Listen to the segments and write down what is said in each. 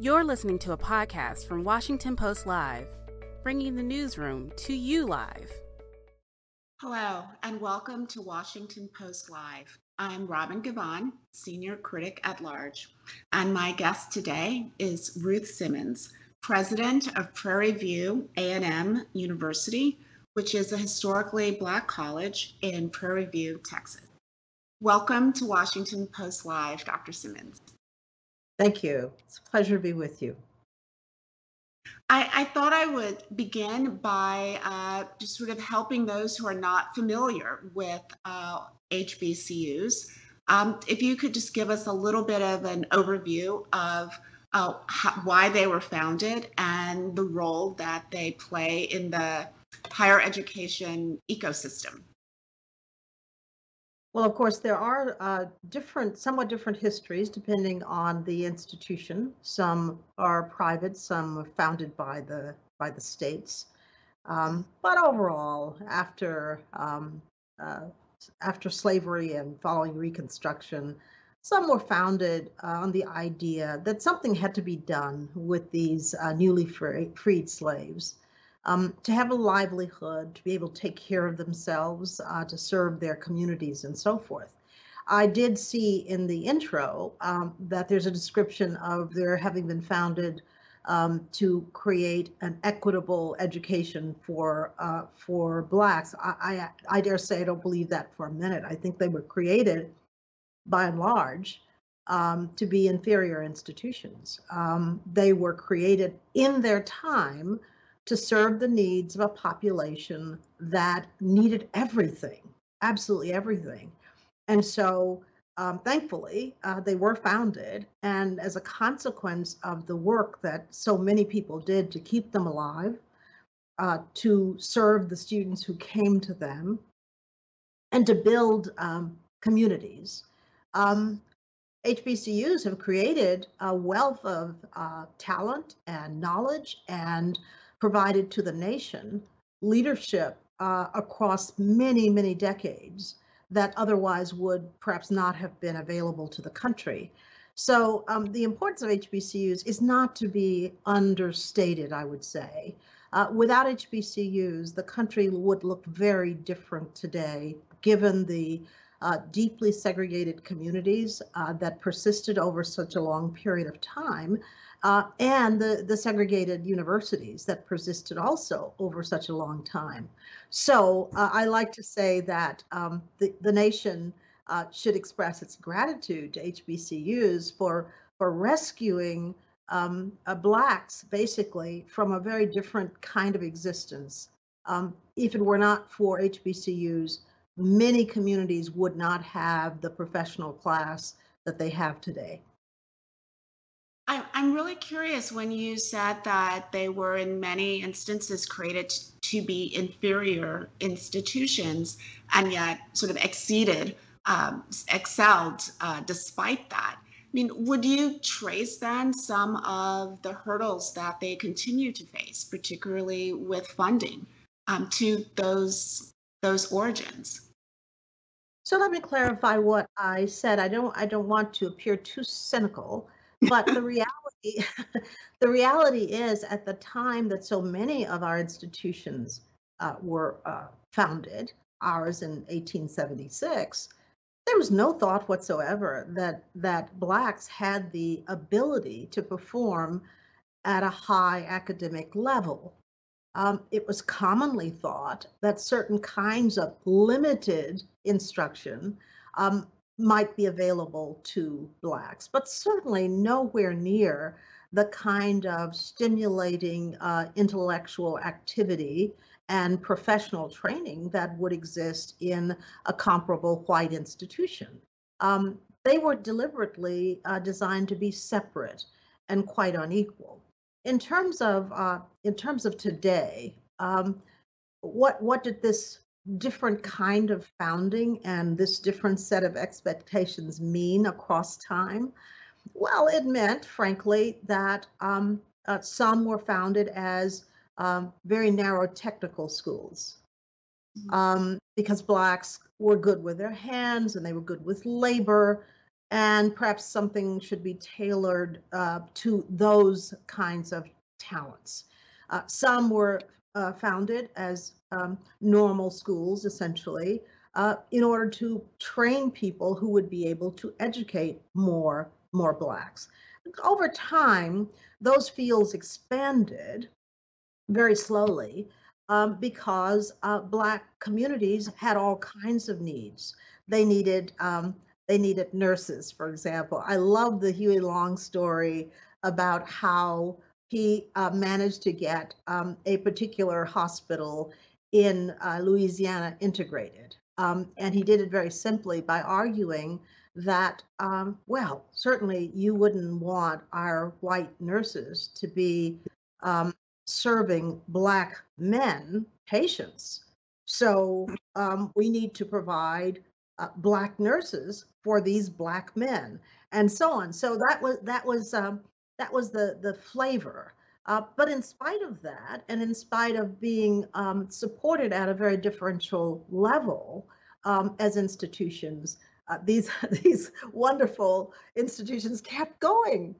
You're listening to a podcast from Washington Post Live, bringing the newsroom to you live. Hello, and welcome to Washington Post Live. I'm Robin Givhan, Senior Critic at Large, and my guest today is Ruth Simmons, President of Prairie View A&M University, which is a historically Black college in Prairie View, Texas. Welcome to Washington Post Live, Dr. Simmons. Thank you. It's a pleasure to be with you. I, I thought I would begin by uh, just sort of helping those who are not familiar with uh, HBCUs. Um, if you could just give us a little bit of an overview of uh, how, why they were founded and the role that they play in the higher education ecosystem. Well, of course, there are uh, different, somewhat different histories depending on the institution. Some are private, some are founded by the by the states. Um, but overall, after um, uh, after slavery and following Reconstruction, some were founded uh, on the idea that something had to be done with these uh, newly free, freed slaves um, to have a livelihood, to be able to take care of themselves, uh, to serve their communities, and so forth. I did see in the intro um, that there's a description of their having been founded um, to create an equitable education for uh, for blacks. I, I, I dare say I don't believe that for a minute. I think they were created, by and large, um, to be inferior institutions. Um, they were created in their time to serve the needs of a population that needed everything, absolutely everything. And so, um, thankfully, uh, they were founded. And as a consequence of the work that so many people did to keep them alive, uh, to serve the students who came to them, and to build um, communities. Um, HBCUs have created a wealth of uh, talent and knowledge and provided to the nation leadership uh, across many, many decades that otherwise would perhaps not have been available to the country. So um, the importance of HBCUs is not to be understated, I would say. Uh, without HBCUs, the country would look very different today, given the uh, deeply segregated communities uh, that persisted over such a long period of time uh, and the, the segregated universities that persisted also over such a long time. So uh, I like to say that um, the, the nation uh, should express its gratitude to HBCUs for, for rescuing um, uh, Blacks basically from a very different kind of existence. Um, if it were not for HBCUs, many communities would not have the professional class that they have today. I'm really curious when you said that they were in many instances created to be inferior institutions and yet sort of exceeded, um, excelled uh, despite that. I mean, would you trace then some of the hurdles that they continue to face, particularly with funding, um, to those those origins? So let me clarify what I said. I don't I don't want to appear too cynical but the reality the reality is at the time that so many of our institutions uh, were uh, founded ours in 1876 there was no thought whatsoever that that blacks had the ability to perform at a high academic level um, it was commonly thought that certain kinds of limited instruction um, might be available to Blacks, but certainly nowhere near the kind of stimulating uh, intellectual activity and professional training that would exist in a comparable white institution. Um, they were deliberately uh, designed to be separate and quite unequal. In terms of uh, in terms of today, um, what what did this different kind of founding and this different set of expectations mean across time? Well, it meant, frankly, that um, uh, some were founded as um, very narrow technical schools mm-hmm. um, because Blacks were good with their hands and they were good with labor. And perhaps something should be tailored uh, to those kinds of talents. Uh, some were uh, founded as um, normal schools, essentially, uh, in order to train people who would be able to educate more more blacks. Over time, those fields expanded very slowly um, because uh, black communities had all kinds of needs. They needed um, they needed nurses, for example. I love the Huey Long story about how he uh, managed to get um, a particular hospital in uh, Louisiana integrated. Um, and he did it very simply by arguing that, um, well, certainly you wouldn't want our white nurses to be um, serving Black men, patients. So um, we need to provide uh, Black nurses for these Black men, and so on. So that was that was um, that was the the flavor. Uh, but in spite of that, and in spite of being um, supported at a very differential level um, as institutions, uh, these these wonderful institutions kept going.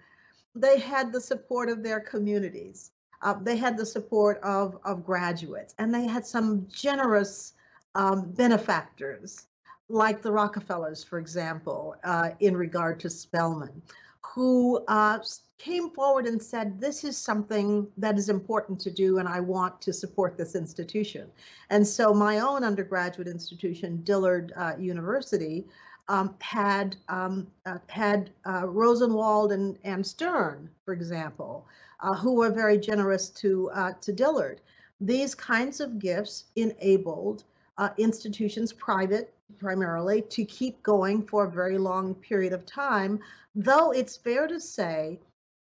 They had the support of their communities. Uh, they had the support of of graduates, and they had some generous um, benefactors, like the Rockefellers, for example, uh, in regard to Spelman, who uh, came forward and said, This is something that is important to do, and I want to support this institution. And so, my own undergraduate institution, Dillard uh, University, um, had um, uh, had uh, Rosenwald and, and Stern, for example, uh, who were very generous to to Dillard. These kinds of gifts enabled institutions, private primarily, to keep going for a very long period of time. Though it's fair to say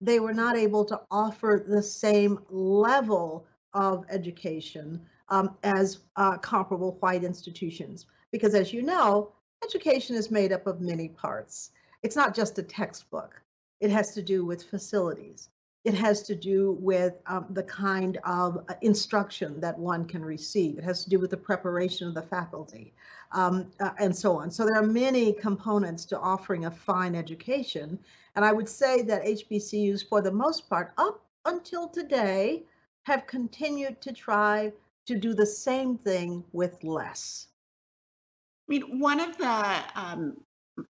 they were not able to offer the same level of education um, as uh, comparable white institutions, because as you know, Education is made up of many parts. It's not just a textbook. It has to do with facilities. It has to do with um, the kind of uh, instruction that one can receive. It has to do with the preparation of the faculty um, uh, and so on. So there are many components to offering a fine education. And I would say that HBCUs, for the most part, up until today, have continued to try to do the same thing with less. I mean, one of the um,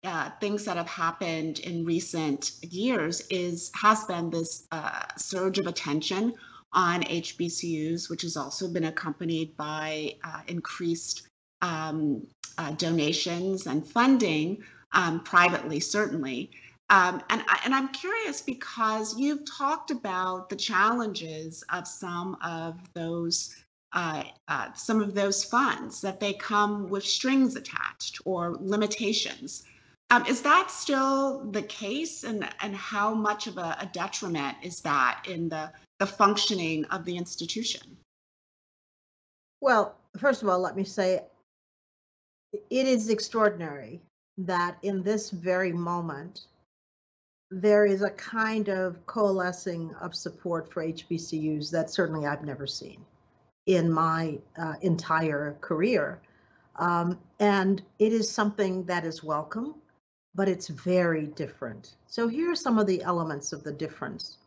uh, things that have happened in recent years is has been this uh, surge of attention on HBCUs, which has also been accompanied by uh, increased um, uh, donations and funding um, privately, certainly. Um, and, I, and I'm curious because you've talked about the challenges of some of those uh, uh, some of those funds that they come with strings attached or limitations. Um, is that still the case, and and how much of a, a detriment is that in the the functioning of the institution? Well, first of all, let me say it is extraordinary that in this very moment there is a kind of coalescing of support for HBCUs that certainly I've never seen in my uh, entire career. Um, and it is something that is welcome, but it's very different. So here are some of the elements of the difference.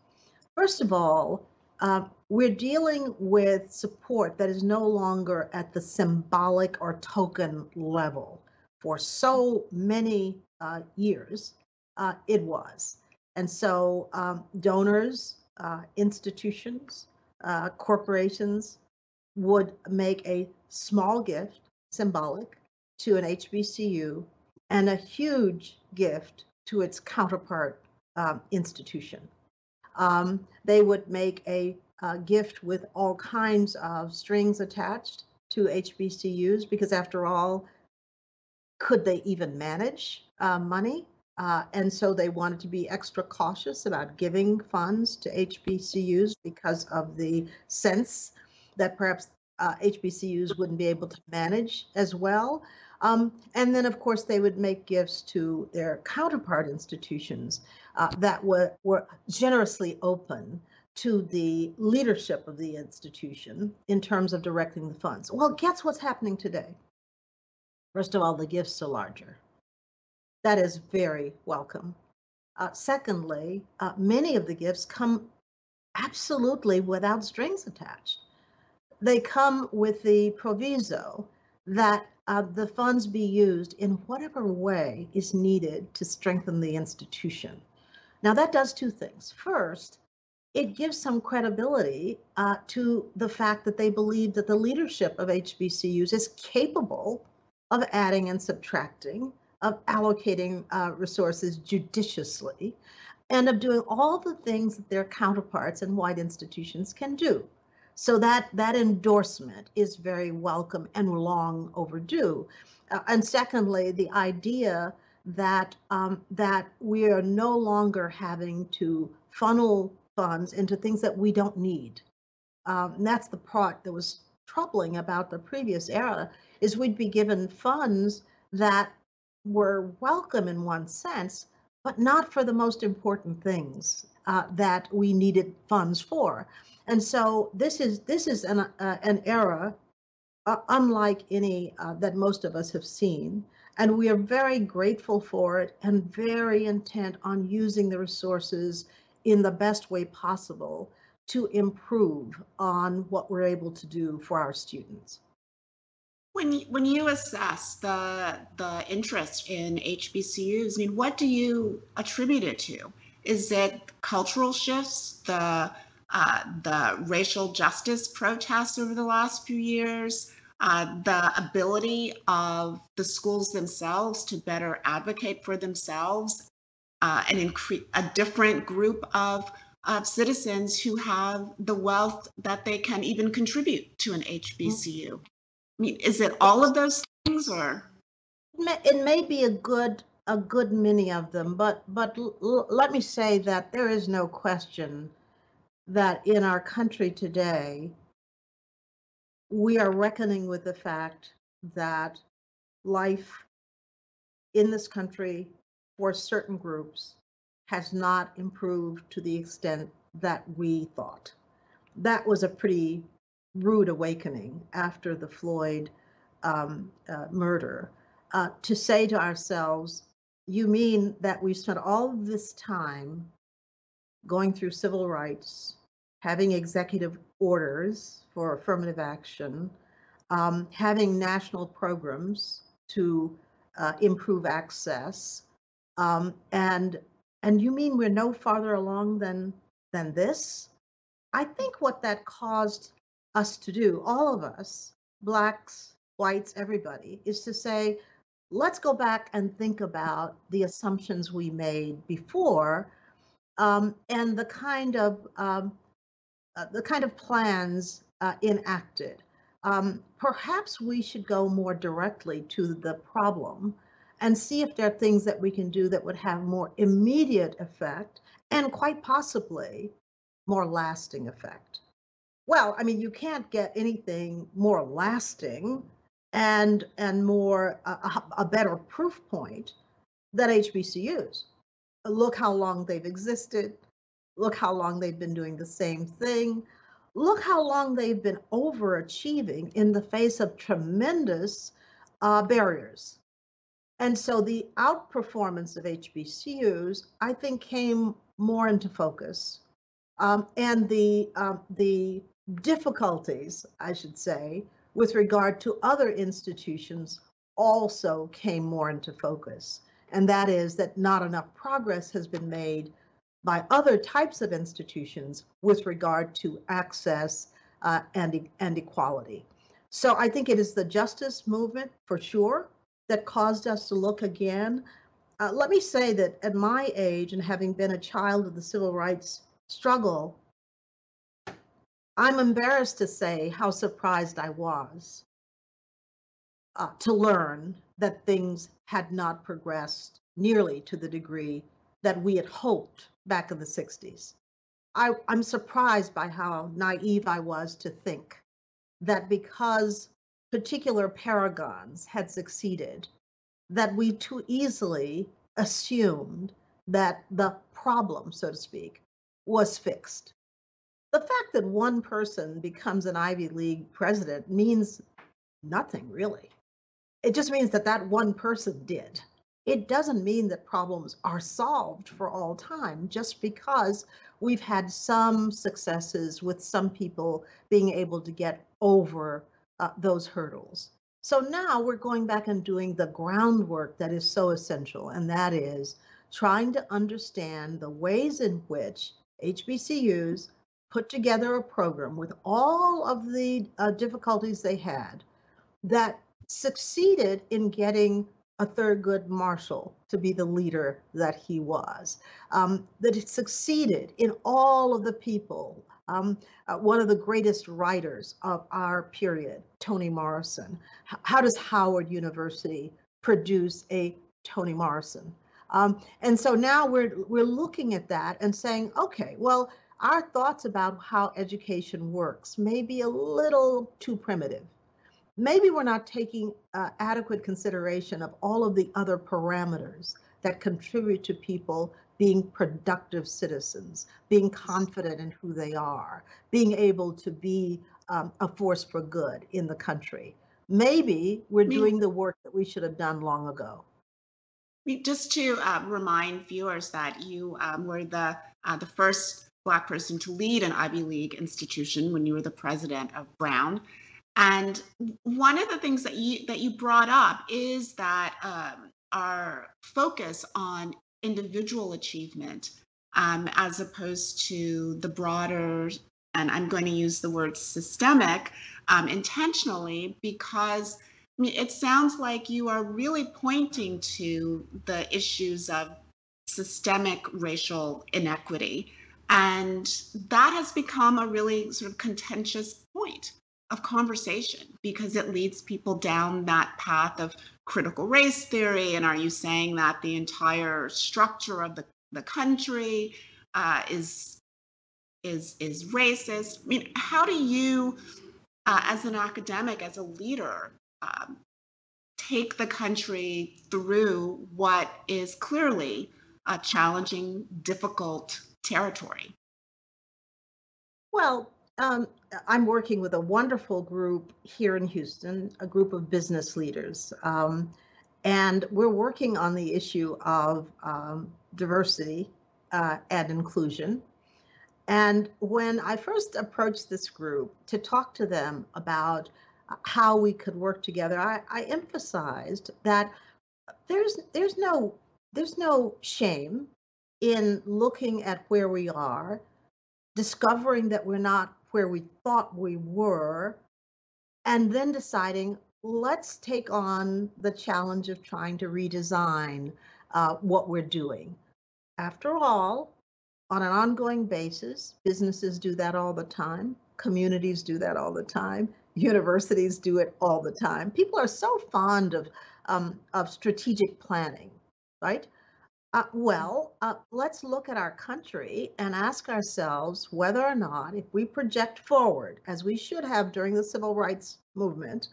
First of all, uh, we're dealing with support that is no longer at the symbolic or token level. For so many uh, years, uh, it was. And so um, donors, uh, institutions, uh, corporations, would make a small gift, symbolic, to an HBCU and a huge gift to its counterpart um, institution. Um, they would make a, a gift with all kinds of strings attached to HBCUs because, after all, could they even manage uh, money? Uh, and so they wanted to be extra cautious about giving funds to HBCUs because of the sense that perhaps uh, HBCUs wouldn't be able to manage as well. Um, and then, of course, they would make gifts to their counterpart institutions uh, that were, were generously open to the leadership of the institution in terms of directing the funds. Well, guess what's happening today? First of all, the gifts are larger. that is very welcome. Uh, secondly, uh, many of the gifts come absolutely without strings attached. They come with the proviso that uh, the funds be used in whatever way is needed to strengthen the institution. Now, that does two things. First, it gives some credibility uh, to the fact that they believe that the leadership of HBCUs is capable of adding and subtracting, of allocating uh, resources judiciously, and of doing all the things that their counterparts in white institutions can do. So that that endorsement is very welcome and long overdue. Uh, and secondly, the idea that um, that we are no longer having to funnel funds into things that we don't need. Um, and that's the part that was troubling about the previous era is we'd be given funds that were welcome in one sense, but not for the most important things uh, that we needed funds for. And so this is this is an uh, an era uh, unlike any uh, that most of us have seen, and we are very grateful for it and very intent on using the resources in the best way possible to improve on what we're able to do for our students. When when you assess the the interest in HBCUs, I mean, what do you attribute it to? Is it cultural shifts, the uh, the racial justice protests over the last few years, uh, the ability of the schools themselves to better advocate for themselves uh, and increase a different group of, of citizens who have the wealth that they can even contribute to an HBCU. I mean, is it all of those things or? It may be a good a good many of them, but but l- let me say that there is no question that in our country today we are reckoning with the fact that life in this country for certain groups has not improved to the extent that we thought. That was a pretty rude awakening after the Floyd um, uh, murder uh, to say to ourselves, you mean that we spent all this time going through civil rights, having executive orders for affirmative action, um, having national programs to uh, improve access, um, and and you mean we're no farther along than than this? I think what that caused us to do, all of us, blacks, whites, everybody, is to say, let's go back and think about the assumptions we made before um, and the kind of um, uh, the kind of plans uh, enacted. Um, perhaps we should go more directly to the problem and see if there are things that we can do that would have more immediate effect and quite possibly more lasting effect. Well, I mean, you can't get anything more lasting and and more uh, a better proof point than HBCUs. Look how long they've existed. Look how long they've been doing the same thing. Look how long they've been overachieving in the face of tremendous uh, barriers. And so the outperformance of HBCUs, I think, came more into focus. Um, and the, um, the difficulties, I should say, with regard to other institutions also came more into focus. And that is that not enough progress has been made by other types of institutions with regard to access uh, and, and equality. So I think it is the justice movement for sure that caused us to look again. Uh, let me say that at my age and having been a child of the civil rights struggle, I'm embarrassed to say how surprised I was uh, to learn that things had not progressed nearly to the degree that we had hoped back in the 60s. I, I'm surprised by how naive I was to think that because particular paragons had succeeded, that we too easily assumed that the problem, so to speak, was fixed the fact that one person becomes an Ivy League president means nothing really. It just means that that one person did. it doesn't mean that problems are solved for all time just because we've had some successes with some people being able to get over uh, those hurdles. So now we're going back and doing the groundwork that is so essential, and that is trying to understand the ways in which HBCUs put together a program with all of the uh, difficulties they had that succeeded in getting a Thurgood Marshall to be the leader that he was, um, that it succeeded in all of the people. Um, uh, one of the greatest writers of our period, Toni Morrison. H- how does Howard University produce a Toni Morrison? Um, and so now we're we're looking at that and saying, okay, well, our thoughts about how education works may be a little too primitive maybe we're not taking uh, adequate consideration of all of the other parameters that contribute to people being productive citizens, being confident in who they are, being able to be um, a force for good in the country. Maybe we're doing the work that we should have done long ago. Just to uh, remind viewers that you um, were the uh, the first Black person to lead an Ivy League institution when you were the president of Brown. And one of the things that you that you brought up is that um, our focus on individual achievement um, as opposed to the broader, and I'm going to use the word systemic um, intentionally because I mean, it sounds like you are really pointing to the issues of systemic racial inequity. And that has become a really sort of contentious point of conversation because it leads people down that path of critical race theory. And are you saying that the entire structure of the, the country uh, is is is racist? I mean, how do you, uh, as an academic, as a leader, um, take the country through what is clearly a challenging, difficult territory? Well, um, I'm working with a wonderful group here in Houston, a group of business leaders. Um, and we're working on the issue of um, diversity uh, and inclusion. And when I first approached this group to talk to them about how we could work together, I, I emphasized that there's there's no there's no shame in looking at where we are, discovering that we're not where we thought we were, and then deciding, let's take on the challenge of trying to redesign uh, what we're doing. After all, on an ongoing basis, businesses do that all the time, communities do that all the time, universities do it all the time. People are so fond of, um, of strategic planning, right? Uh, well, uh, let's look at our country and ask ourselves whether or not, if we project forward, as we should have during the civil rights movement,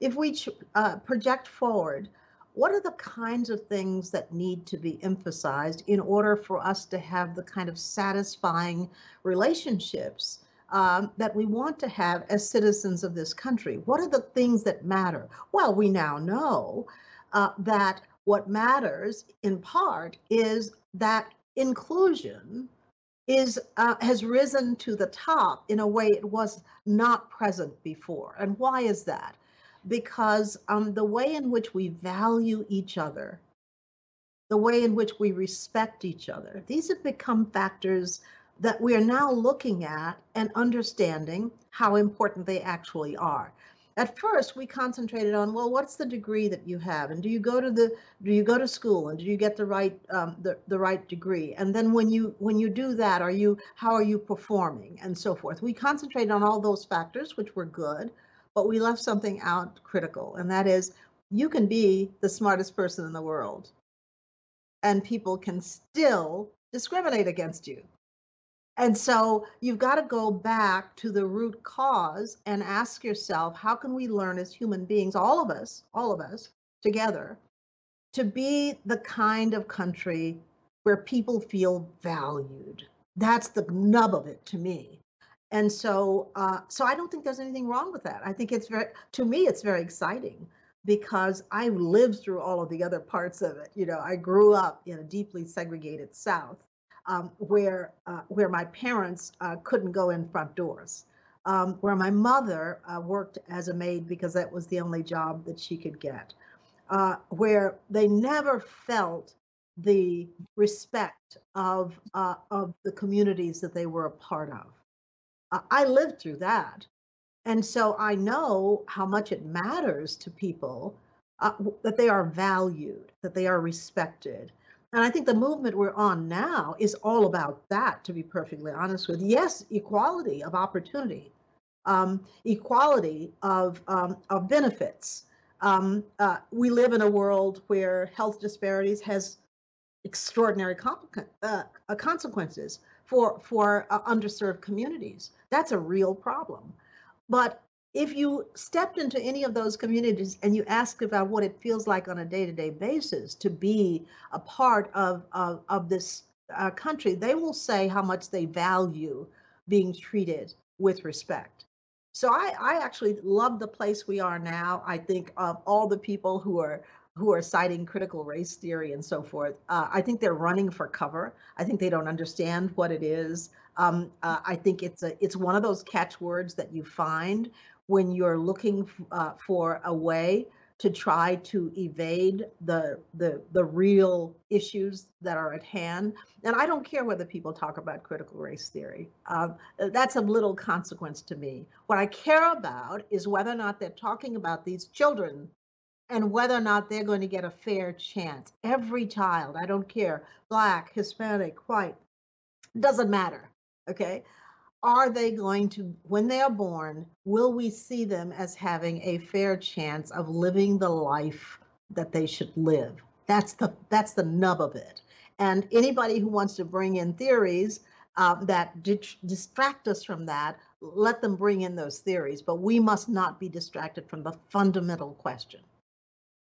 if we uh, project forward, what are the kinds of things that need to be emphasized in order for us to have the kind of satisfying relationships um, that we want to have as citizens of this country? What are the things that matter? Well, we now know uh, that what matters in part is that inclusion is uh, has risen to the top in a way it was not present before. And why is that? Because um, the way in which we value each other, the way in which we respect each other, these have become factors that we are now looking at and understanding how important they actually are at first we concentrated on well what's the degree that you have? And do you go to the do you go to school? And do you get the right um, the, the right degree? And then when you when you do that are you how are you performing? And so forth. We concentrated on all those factors which were good but we left something out critical and that is you can be the smartest person in the world and people can still discriminate against you and so you've got to go back to the root cause and ask yourself, how can we learn as human beings, all of us, all of us together, to be the kind of country where people feel valued? That's the nub of it to me. And so, uh, so I don't think there's anything wrong with that. I think it's very, to me, it's very exciting because I've lived through all of the other parts of it. You know, I grew up in a deeply segregated South um, where uh, where my parents uh, couldn't go in front doors, um, where my mother uh, worked as a maid because that was the only job that she could get, uh, where they never felt the respect of uh, of the communities that they were a part of. I lived through that, and so I know how much it matters to people uh, that they are valued, that they are respected. And I think the movement we're on now is all about that, to be perfectly honest with. Yes, equality of opportunity, um, equality of, um, of benefits. Um, uh, we live in a world where health disparities has extraordinary uh, uh, consequences for, for uh, underserved communities. That's a real problem. But if you stepped into any of those communities and you ask about what it feels like on a day-to-day basis to be a part of, of, of this uh, country, they will say how much they value being treated with respect. So I, I actually love the place we are now. I think of all the people who are who are citing critical race theory and so forth. Uh, I think they're running for cover. I think they don't understand what it is. Um, uh, I think it's a it's one of those catchwords that you find when you're looking uh, for a way to try to evade the the the real issues that are at hand. And I don't care whether people talk about critical race theory. Uh, that's of little consequence to me. What I care about is whether or not they're talking about these children and whether or not they're going to get a fair chance. Every child, I don't care, black, Hispanic, white, doesn't matter. Okay. Are they going to, when they are born, will we see them as having a fair chance of living the life that they should live? That's the that's the nub of it. And anybody who wants to bring in theories um, that distract us from that, let them bring in those theories. But we must not be distracted from the fundamental question.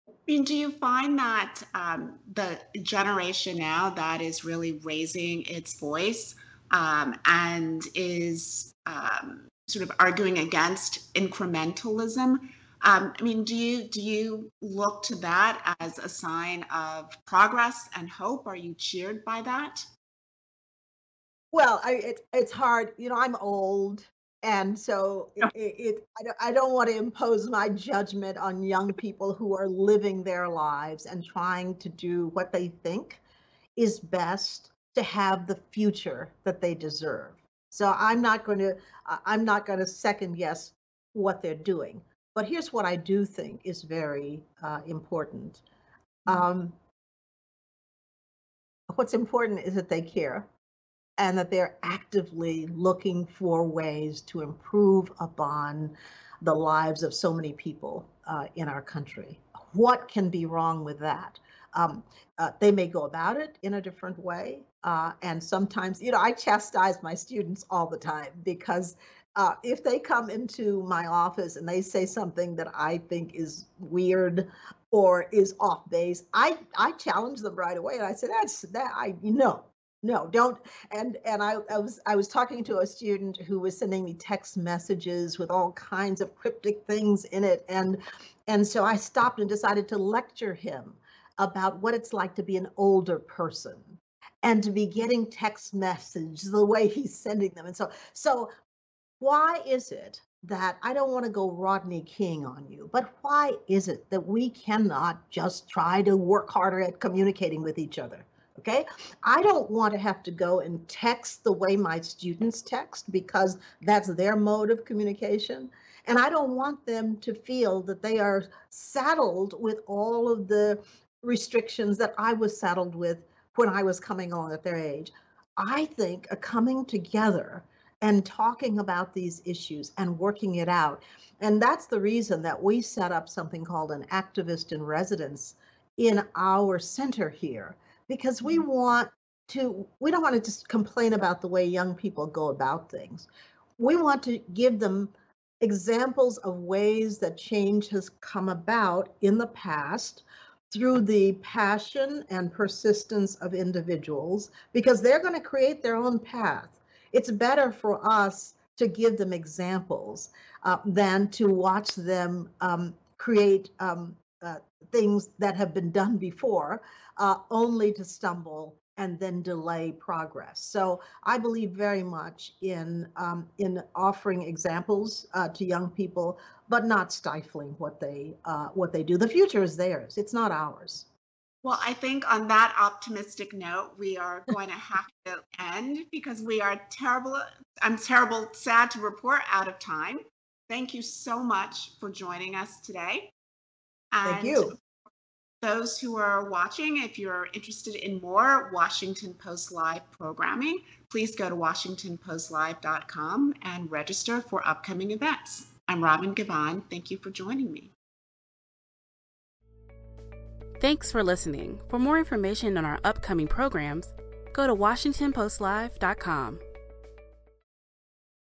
I mean, do you find that um, the generation now that is really raising its voice um, and is um, sort of arguing against incrementalism? Um, I mean, do you do you look to that as a sign of progress and hope? Are you cheered by that? Well, I, it, it's hard. You know, I'm old, and so it, it, I, don't, want to impose my judgment on young people who are living their lives and trying to do what they think is best to have the future that they deserve so i'm not going to i'm not going to second guess what they're doing but here's what i do think is very uh, important mm-hmm. um, what's important is that they care and that they're actively looking for ways to improve upon the lives of so many people uh, in our country. What can be wrong with that? Um, uh, they may go about it in a different way. Uh, and sometimes, you know, I chastise my students all the time because uh, if they come into my office and they say something that I think is weird or is off base, I, I challenge them right away. And I said, that's that I know no don't and and I, I was i was talking to a student who was sending me text messages with all kinds of cryptic things in it and and so i stopped and decided to lecture him about what it's like to be an older person and to be getting text messages the way he's sending them and so so why is it that I don't want to go Rodney King on you, but why is it that we cannot just try to work harder at communicating with each other? Okay. I don't want to have to go and text the way my students text because that's their mode of communication. And I don't want them to feel that they are saddled with all of the restrictions that I was saddled with when I was coming along at their age. I think a coming together and talking about these issues and working it out. And that's the reason that we set up something called an activist in residence in our center here because we mm-hmm. want to we don't want to just complain about the way young people go about things we want to give them examples of ways that change has come about in the past through the passion and persistence of individuals because they're going to create their own path it's better for us to give them examples uh, than to watch them um, create um, uh, things that have been done before, uh, only to stumble and then delay progress. So I believe very much in um, in offering examples uh, to young people, but not stifling what they uh, what they do. The future is theirs; it's not ours. Well, I think on that optimistic note, we are going to have to end because we are terrible. I'm terrible, sad to report out of time. Thank you so much for joining us today. And Thank you. Those who are watching, if you're interested in more Washington Post Live programming, please go to WashingtonPostLive.com and register for upcoming events. I'm Robin Givhan. Thank you for joining me. Thanks for listening. For more information on our upcoming programs, go to WashingtonPostLive.com.